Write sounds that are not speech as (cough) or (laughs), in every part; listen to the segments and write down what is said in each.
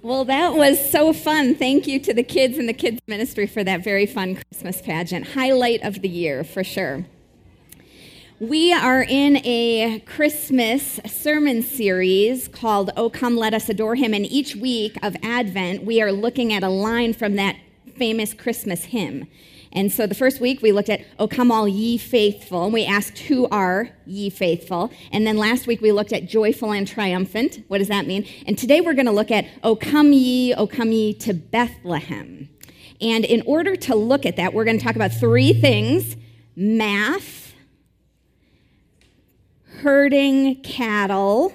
Well, that was so fun. Thank you to the kids and the kids ministry for that very fun Christmas pageant. Highlight of the year for sure. We are in a Christmas sermon series called Oh Come Let Us Adore Him. And each week of Advent, we are looking at a line from that famous Christmas hymn. And so the first week we looked at, Oh, come all ye faithful, and we asked, Who are ye faithful? And then last week we looked at joyful and triumphant. What does that mean? And today we're going to look at, Oh, come ye, oh, come ye to Bethlehem. And in order to look at that, we're going to talk about three things math, herding cattle,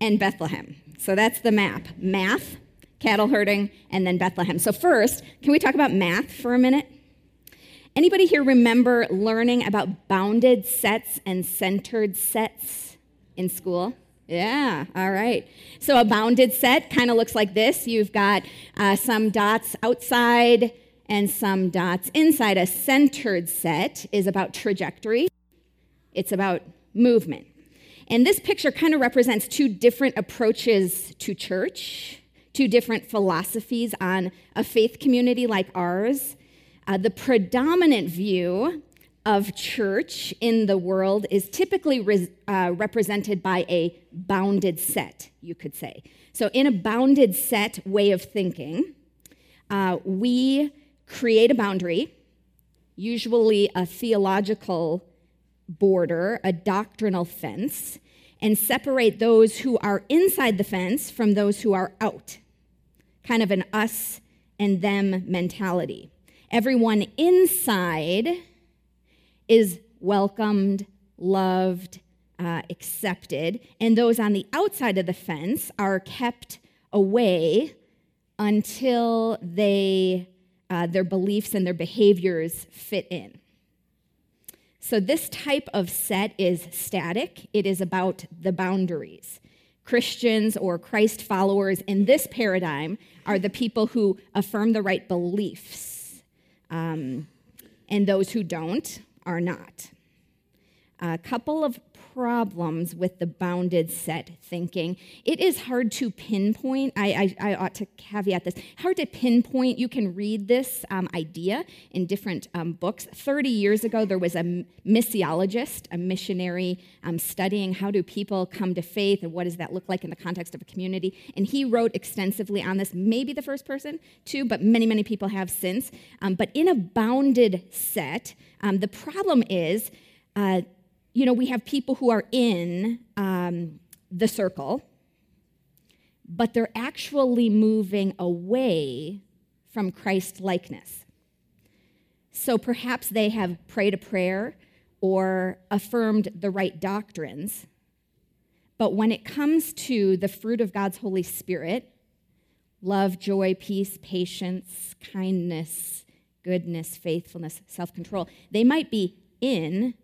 and Bethlehem. So that's the map math, cattle herding, and then Bethlehem. So, first, can we talk about math for a minute? Anybody here remember learning about bounded sets and centered sets in school? Yeah, all right. So, a bounded set kind of looks like this you've got uh, some dots outside and some dots inside. A centered set is about trajectory, it's about movement. And this picture kind of represents two different approaches to church two different philosophies on a faith community like ours. Uh, the predominant view of church in the world is typically uh, represented by a bounded set, you could say. So, in a bounded set way of thinking, uh, we create a boundary, usually a theological border, a doctrinal fence, and separate those who are inside the fence from those who are out kind of an us and them mentality. Everyone inside is welcomed, loved, uh, accepted, and those on the outside of the fence are kept away until they, uh, their beliefs and their behaviors fit in. So, this type of set is static, it is about the boundaries. Christians or Christ followers in this paradigm are the people who affirm the right beliefs, um, and those who don't are not. A couple of problems with the bounded set thinking. It is hard to pinpoint. I, I, I ought to caveat this. Hard to pinpoint. You can read this um, idea in different um, books. 30 years ago, there was a missiologist, a missionary, um, studying how do people come to faith and what does that look like in the context of a community. And he wrote extensively on this, maybe the first person too, but many, many people have since. Um, but in a bounded set, um, the problem is, uh, you know, we have people who are in um, the circle, but they're actually moving away from Christ likeness. So perhaps they have prayed a prayer or affirmed the right doctrines, but when it comes to the fruit of God's Holy Spirit, love, joy, peace, patience, kindness, goodness, faithfulness, self control, they might be in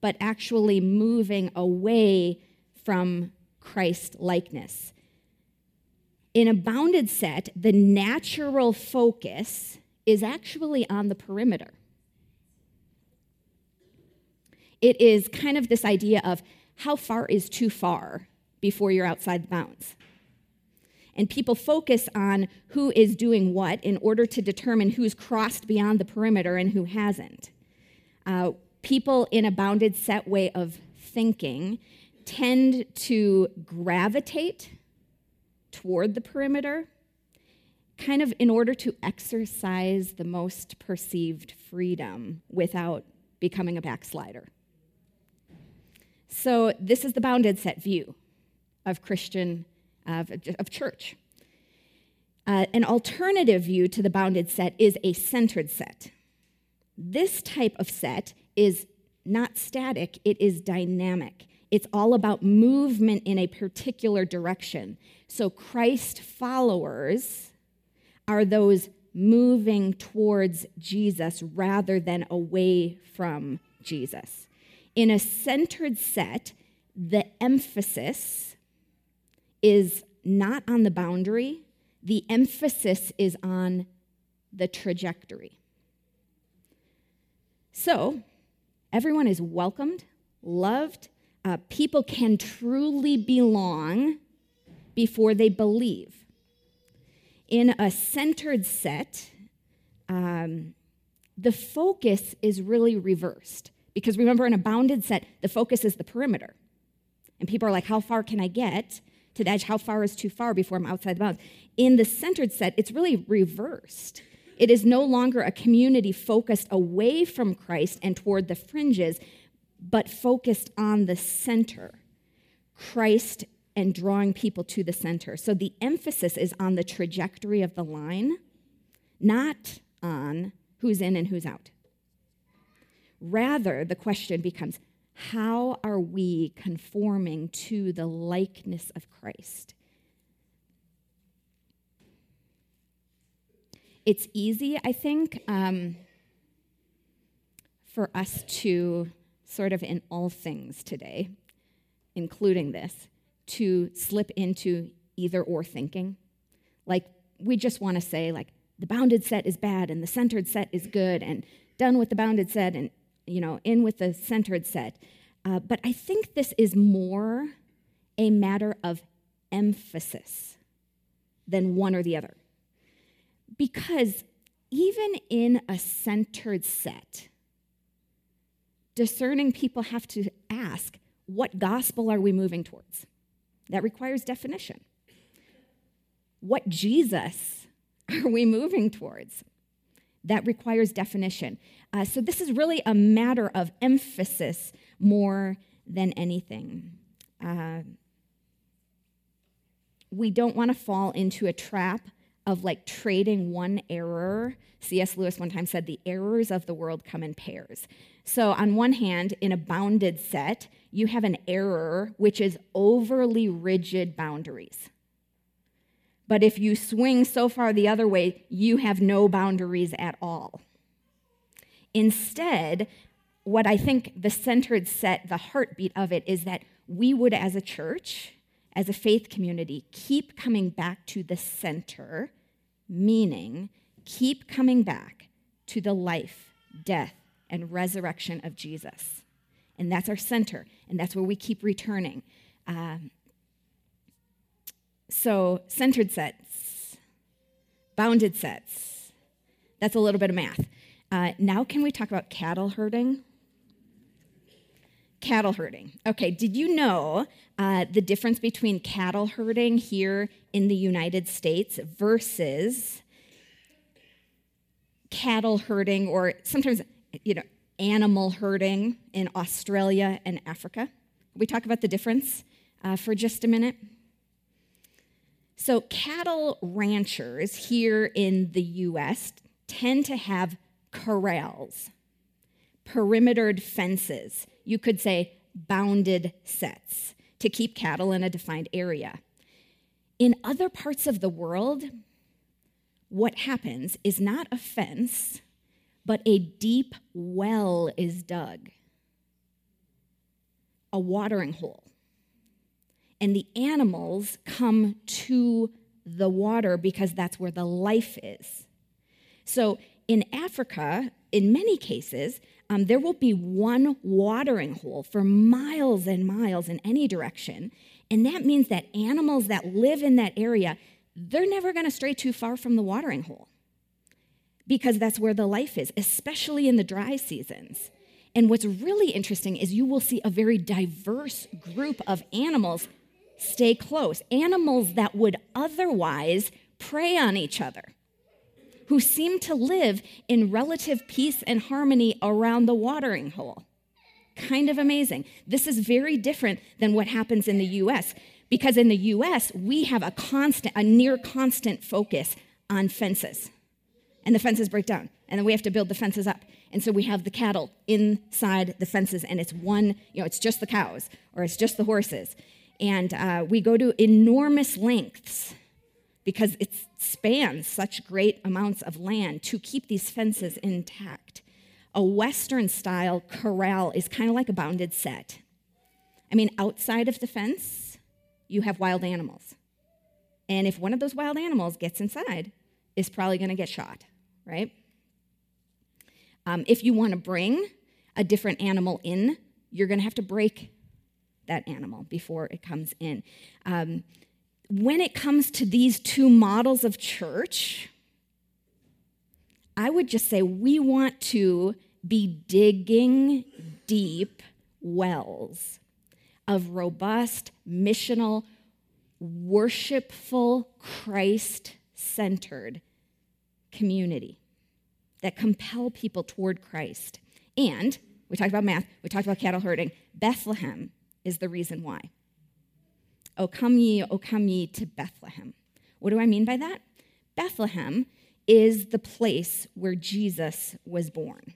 but actually moving away from Christ likeness. In a bounded set, the natural focus is actually on the perimeter. It is kind of this idea of how far is too far before you're outside the bounds. And people focus on who is doing what in order to determine who's crossed beyond the perimeter and who hasn't. Uh, people in a bounded set way of thinking tend to gravitate toward the perimeter, kind of in order to exercise the most perceived freedom without becoming a backslider. So, this is the bounded set view of Christian, of, of church. Uh, an alternative view to the bounded set is a centered set. This type of set is not static, it is dynamic. It's all about movement in a particular direction. So, Christ followers are those moving towards Jesus rather than away from Jesus. In a centered set, the emphasis is not on the boundary, the emphasis is on the trajectory. So, Everyone is welcomed, loved. Uh, people can truly belong before they believe. In a centered set, um, the focus is really reversed. Because remember, in a bounded set, the focus is the perimeter. And people are like, how far can I get to the edge? How far is too far before I'm outside the bounds? In the centered set, it's really reversed. It is no longer a community focused away from Christ and toward the fringes, but focused on the center. Christ and drawing people to the center. So the emphasis is on the trajectory of the line, not on who's in and who's out. Rather, the question becomes how are we conforming to the likeness of Christ? It's easy, I think, um, for us to sort of in all things today, including this, to slip into either or thinking. Like, we just want to say, like, the bounded set is bad and the centered set is good and done with the bounded set and, you know, in with the centered set. Uh, but I think this is more a matter of emphasis than one or the other. Because even in a centered set, discerning people have to ask what gospel are we moving towards? That requires definition. What Jesus (laughs) are we moving towards? That requires definition. Uh, so, this is really a matter of emphasis more than anything. Uh, we don't want to fall into a trap of like trading one error. C.S. Lewis one time said, The errors of the world come in pairs. So, on one hand, in a bounded set, you have an error which is overly rigid boundaries. But if you swing so far the other way, you have no boundaries at all. Instead, what I think the centered set, the heartbeat of it, is that we would, as a church, as a faith community, keep coming back to the center, meaning keep coming back to the life, death, and resurrection of Jesus. And that's our center, and that's where we keep returning. Um, so, centered sets, bounded sets, that's a little bit of math. Uh, now, can we talk about cattle herding? Cattle herding. Okay, did you know uh, the difference between cattle herding here in the United States versus cattle herding, or sometimes, you know, animal herding in Australia and Africa? we talk about the difference uh, for just a minute? So, cattle ranchers here in the US tend to have corrals, perimetered fences, you could say bounded sets, to keep cattle in a defined area. In other parts of the world, what happens is not a fence, but a deep well is dug, a watering hole. And the animals come to the water because that's where the life is. So in Africa, in many cases, um, there will be one watering hole for miles and miles in any direction. And that means that animals that live in that area, they're never going to stray too far from the watering hole because that's where the life is, especially in the dry seasons. And what's really interesting is you will see a very diverse group of animals stay close, animals that would otherwise prey on each other who seem to live in relative peace and harmony around the watering hole. Kind of amazing. This is very different than what happens in the US because in the US, we have a constant, a near constant focus on fences. And the fences break down, and then we have to build the fences up. And so we have the cattle inside the fences, and it's one, you know, it's just the cows or it's just the horses. And uh, we go to enormous lengths because it spans such great amounts of land to keep these fences intact. A Western style corral is kind of like a bounded set. I mean, outside of the fence, you have wild animals. And if one of those wild animals gets inside, it's probably going to get shot, right? Um, if you want to bring a different animal in, you're going to have to break that animal before it comes in. Um, when it comes to these two models of church, I would just say we want to be digging deep wells of robust, missional, worshipful, Christ centered community that compel people toward Christ. And we talked about math, we talked about cattle herding. Bethlehem is the reason why. O come ye, O come ye to Bethlehem. What do I mean by that? Bethlehem is the place where Jesus was born.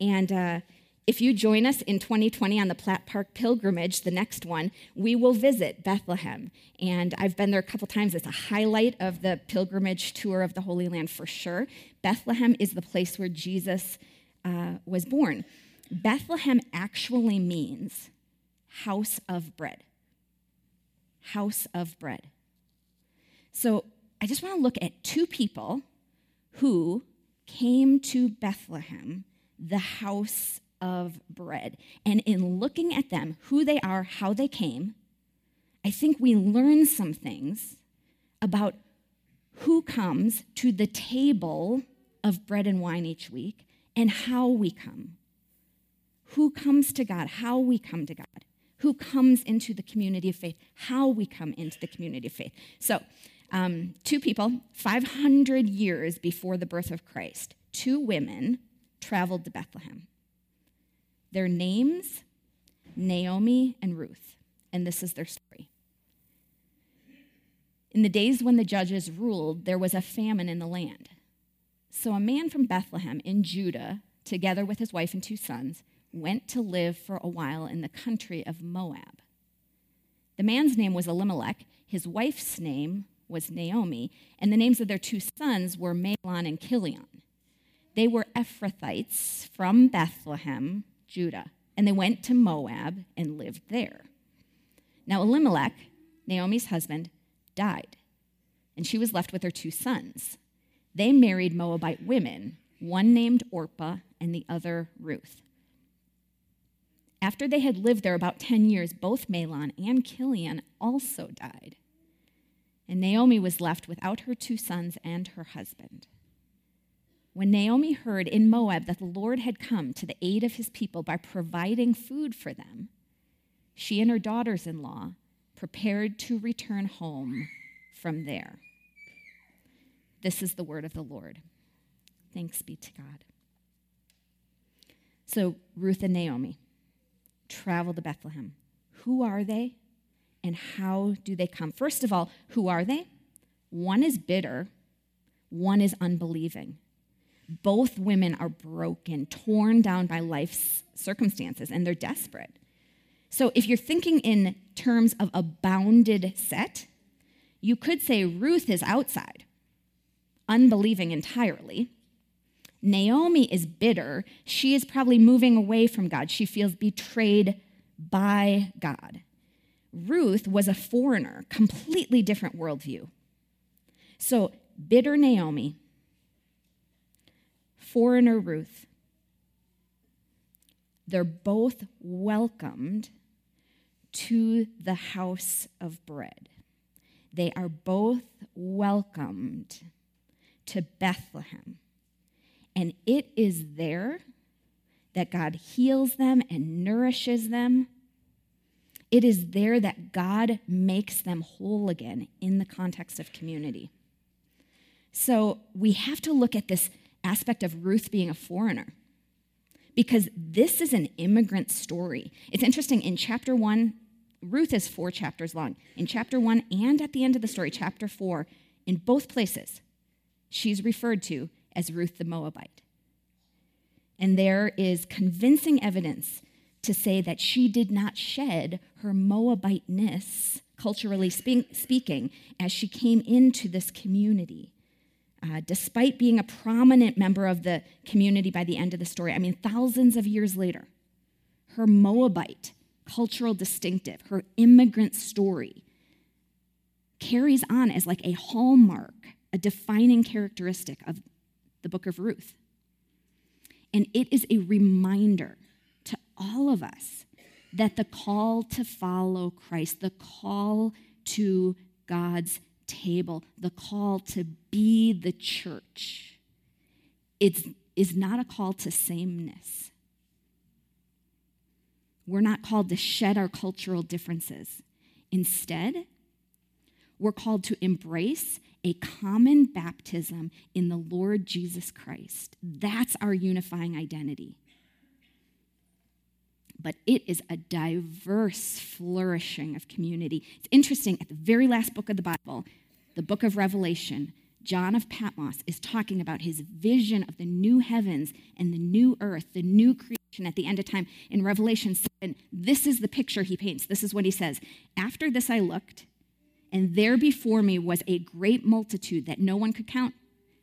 And uh, if you join us in 2020 on the Platt Park pilgrimage, the next one, we will visit Bethlehem. And I've been there a couple times. It's a highlight of the pilgrimage tour of the Holy Land for sure. Bethlehem is the place where Jesus uh, was born. Bethlehem actually means house of bread. House of bread. So I just want to look at two people who came to Bethlehem, the house of bread. And in looking at them, who they are, how they came, I think we learn some things about who comes to the table of bread and wine each week and how we come. Who comes to God, how we come to God. Who comes into the community of faith, how we come into the community of faith. So, um, two people, 500 years before the birth of Christ, two women traveled to Bethlehem. Their names, Naomi and Ruth. And this is their story. In the days when the judges ruled, there was a famine in the land. So a man from Bethlehem in Judah, together with his wife and two sons, went to live for a while in the country of Moab. The man's name was Elimelech, his wife's name was Naomi, and the names of their two sons were Mahlon and Chilion. They were Ephrathites from Bethlehem, Judah, and they went to Moab and lived there. Now, Elimelech, Naomi's husband, died, and she was left with her two sons. They married Moabite women, one named Orpah and the other Ruth. After they had lived there about 10 years, both Mahlon and Chilion also died. And Naomi was left without her two sons and her husband. When Naomi heard in Moab that the Lord had come to the aid of his people by providing food for them, she and her daughters in law prepared to return home from there. This is the word of the Lord. Thanks be to God. So, Ruth and Naomi travel to Bethlehem. Who are they and how do they come? First of all, who are they? One is bitter, one is unbelieving. Both women are broken, torn down by life's circumstances, and they're desperate. So, if you're thinking in terms of a bounded set, you could say Ruth is outside, unbelieving entirely. Naomi is bitter. She is probably moving away from God. She feels betrayed by God. Ruth was a foreigner, completely different worldview. So, bitter Naomi foreigner Ruth. They're both welcomed to the house of bread. They are both welcomed to Bethlehem. And it is there that God heals them and nourishes them. It is there that God makes them whole again in the context of community. So we have to look at this aspect of Ruth being a foreigner because this is an immigrant story. It's interesting, in chapter one, Ruth is four chapters long. In chapter one and at the end of the story, chapter four, in both places, she's referred to as Ruth the Moabite. And there is convincing evidence to say that she did not shed her Moabiteness, culturally speaking, as she came into this community. Uh, despite being a prominent member of the community by the end of the story, I mean, thousands of years later, her Moabite cultural distinctive, her immigrant story, carries on as like a hallmark, a defining characteristic of the book of Ruth. And it is a reminder to all of us that the call to follow Christ, the call to God's table, the call to be the church. It's, is not a call to sameness. We're not called to shed our cultural differences. Instead, we're called to embrace a common baptism in the Lord Jesus Christ. That's our unifying identity. But it is a diverse flourishing of community. It's interesting, at the very last book of the Bible, the book of Revelation, John of Patmos is talking about his vision of the new heavens and the new earth, the new creation at the end of time. In Revelation 7, this is the picture he paints. This is what he says After this I looked, and there before me was a great multitude that no one could count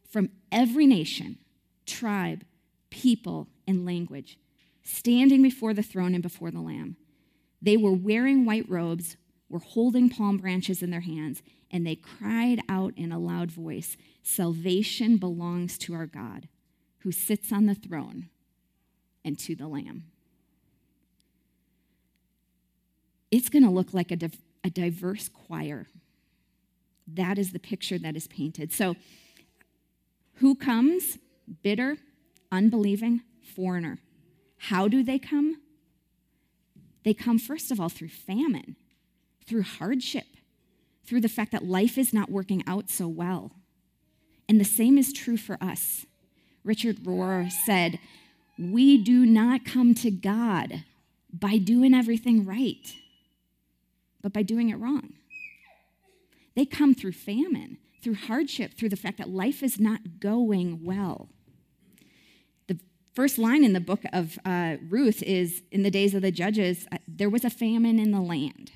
from every nation, tribe, people, and language, standing before the throne and before the Lamb. They were wearing white robes, were holding palm branches in their hands, and they cried out in a loud voice Salvation belongs to our God, who sits on the throne, and to the Lamb. It's going to look like a a diverse choir. That is the picture that is painted. So, who comes? Bitter, unbelieving, foreigner. How do they come? They come, first of all, through famine, through hardship, through the fact that life is not working out so well. And the same is true for us. Richard Rohr said, We do not come to God by doing everything right but by doing it wrong. They come through famine, through hardship, through the fact that life is not going well. The first line in the book of uh, Ruth is In the days of the judges, uh, there was a famine in the land.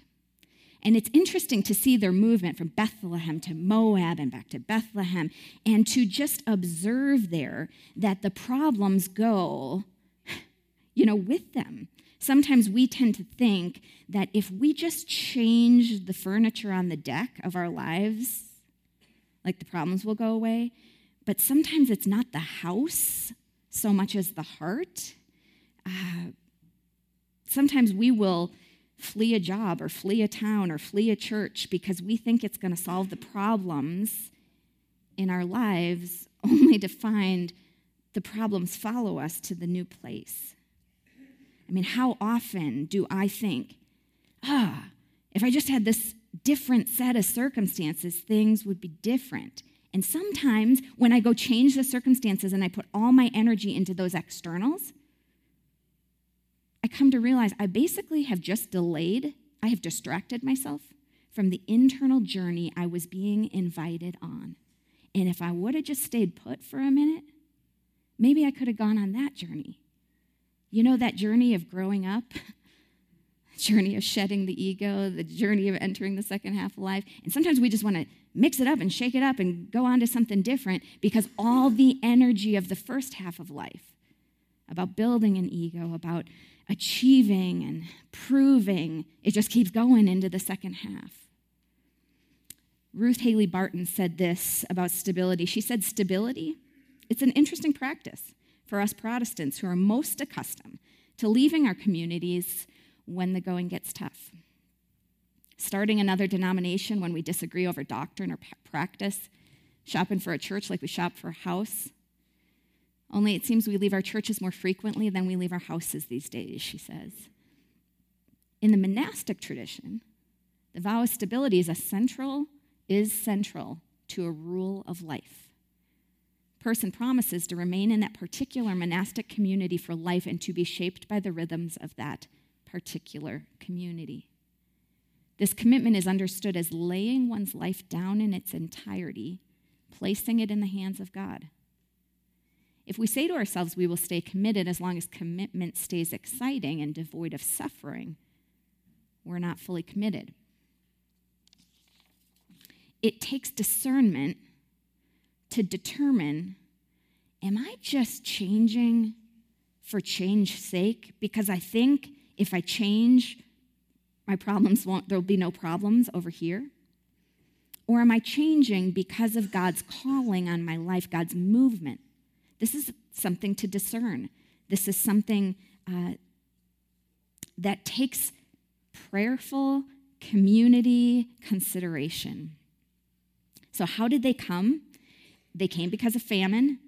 And it's interesting to see their movement from Bethlehem to Moab and back to Bethlehem, and to just observe there that the problems go, you know, with them sometimes we tend to think that if we just change the furniture on the deck of our lives, like the problems will go away. But sometimes it's not the house so much as the heart. Uh, sometimes we will flee a job or flee a town or flee a church because we think it's going to solve the problems in our lives, (laughs) only to find the problems follow us to the new place. I mean, how often do I think, ah, if I just had this different set of circumstances, things would be different. And sometimes when I go change the circumstances and I put all my energy into those externals, I come to realize I basically have just delayed, I have distracted myself from the internal journey I was being invited on. And if I would have just stayed put for a minute, maybe I could have gone on that journey. You know that journey of growing up? (laughs) journey of shedding the ego, the journey of entering the second half of life. And sometimes we just want to mix it up and shake it up and go on to something different because all the energy of the first half of life about building an ego, about achieving and proving, it just keeps going into the second half. Ruth Haley Barton said this about stability. She said, Stability, it's an interesting practice for us Protestants who are most accustomed to leaving our communities when the going gets tough. Starting another denomination when we disagree over doctrine or practice, shopping for a church like we shop for a house. Only it seems we leave our churches more frequently than we leave our houses these days, she says. In the monastic tradition, the vow of stability is central, is central to a rule of life person promises to remain in that particular monastic community for life and to be shaped by the rhythms of that particular community. This commitment is understood as laying one's life down in its entirety, placing it in the hands of God. If we say to ourselves we will stay committed as long as commitment stays exciting and devoid of suffering, we're not fully committed. It takes discernment to determine am I just changing for change's sake? Because I think if I change, my problems won't, there'll be no problems over here? Or am I changing because of God's calling on my life, God's movement? This is something to discern. This is something uh, that takes prayerful community consideration. So, how did they come? They came because of famine.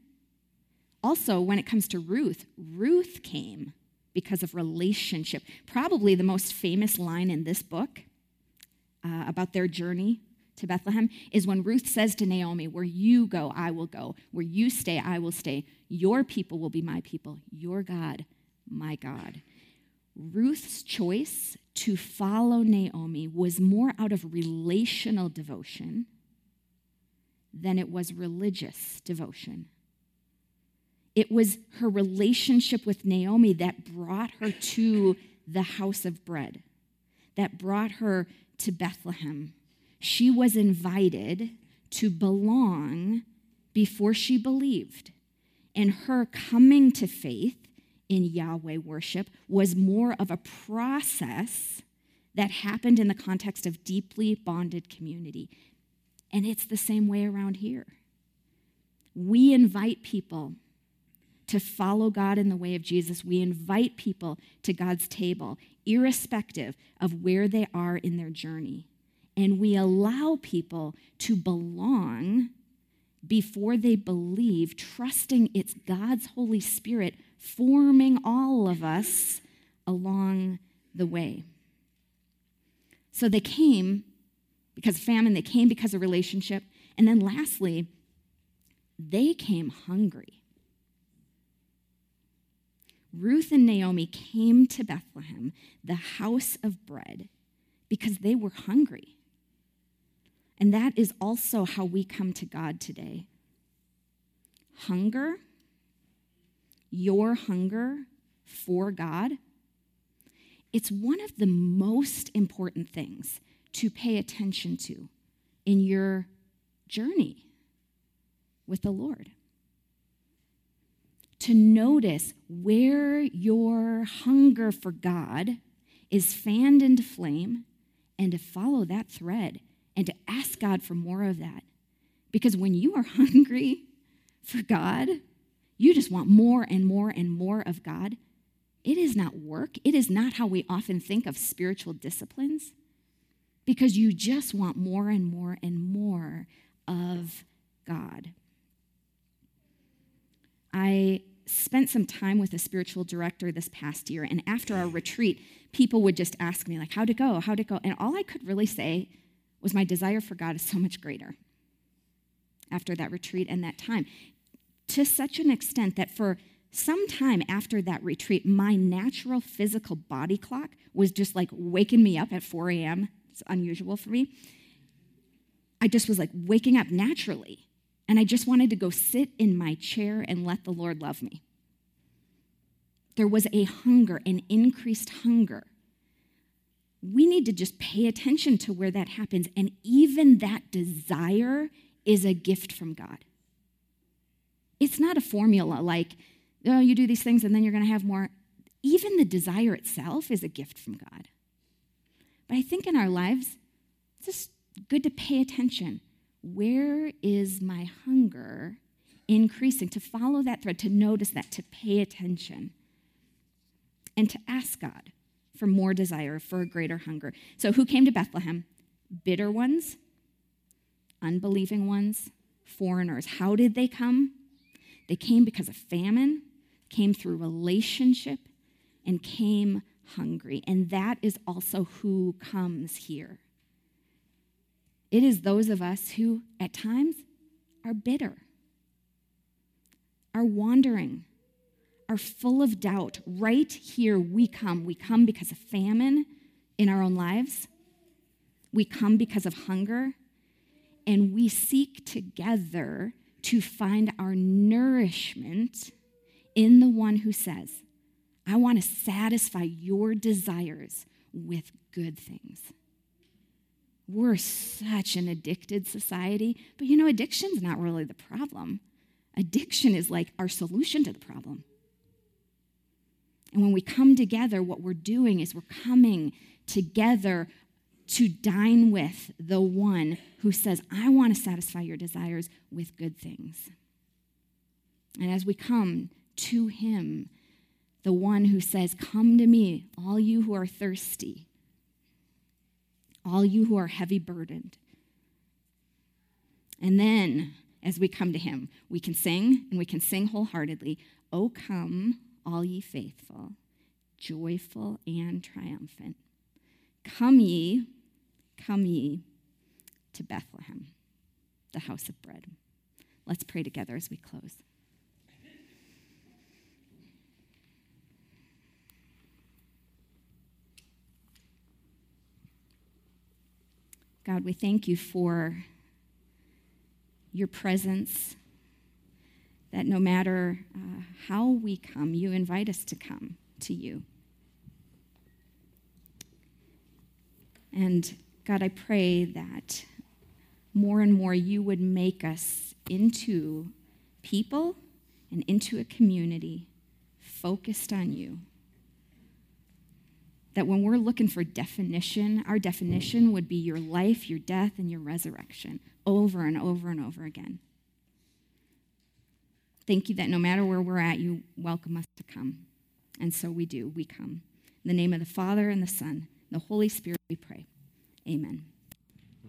Also, when it comes to Ruth, Ruth came because of relationship. Probably the most famous line in this book uh, about their journey to Bethlehem is when Ruth says to Naomi, Where you go, I will go. Where you stay, I will stay. Your people will be my people. Your God, my God. Ruth's choice to follow Naomi was more out of relational devotion than it was religious devotion. It was her relationship with Naomi that brought her to the house of bread, that brought her to Bethlehem. She was invited to belong before she believed. And her coming to faith in Yahweh worship was more of a process that happened in the context of deeply bonded community. And it's the same way around here. We invite people to follow God in the way of Jesus. We invite people to God's table, irrespective of where they are in their journey. And we allow people to belong before they believe, trusting it's God's Holy Spirit forming all of us along the way. So they came because of famine, they came because of relationship. And then lastly, they came hungry. Ruth and Naomi came to Bethlehem, the house of bread, because they were hungry. And that is also how we come to God today. Hunger, your hunger for God, it's one of the most important things to pay attention to in your journey with the Lord. To notice where your hunger for God is fanned into flame and to follow that thread and to ask God for more of that. Because when you are (laughs) hungry for God, you just want more and more and more of God. It is not work. It is not how we often think of spiritual disciplines because you just want more and more and more of God. I spent some time with a spiritual director this past year, and after our retreat, people would just ask me, like, how'd it go? How'd it go? And all I could really say was my desire for God is so much greater after that retreat and that time. To such an extent that for some time after that retreat, my natural physical body clock was just like waking me up at 4 a.m. It's unusual for me. I just was like waking up naturally. And I just wanted to go sit in my chair and let the Lord love me. There was a hunger, an increased hunger. We need to just pay attention to where that happens. And even that desire is a gift from God. It's not a formula like, oh, you do these things and then you're going to have more. Even the desire itself is a gift from God. But I think in our lives, it's just good to pay attention. Where is my hunger increasing? To follow that thread, to notice that, to pay attention, and to ask God for more desire, for a greater hunger. So, who came to Bethlehem? Bitter ones, unbelieving ones, foreigners. How did they come? They came because of famine, came through relationship, and came hungry. And that is also who comes here. It is those of us who, at times, are bitter, are wandering, are full of doubt. Right here, we come. We come because of famine in our own lives, we come because of hunger, and we seek together to find our nourishment in the one who says, I want to satisfy your desires with good things. We're such an addicted society, but you know, addiction's not really the problem. Addiction is like our solution to the problem. And when we come together, what we're doing is we're coming together to dine with the one who says, I want to satisfy your desires with good things. And as we come to him, the one who says, Come to me, all you who are thirsty, all you who are heavy burdened, And then, as we come to him, we can sing and we can sing wholeheartedly, O come, all ye faithful, joyful and triumphant. Come ye, come ye to Bethlehem, the house of bread. Let's pray together as we close. God, we thank you for your presence, that no matter uh, how we come, you invite us to come to you. And God, I pray that more and more you would make us into people and into a community focused on you. That when we're looking for definition, our definition would be your life, your death, and your resurrection over and over and over again. Thank you that no matter where we're at, you welcome us to come. And so we do, we come. In the name of the Father and the Son, and the Holy Spirit, we pray. Amen.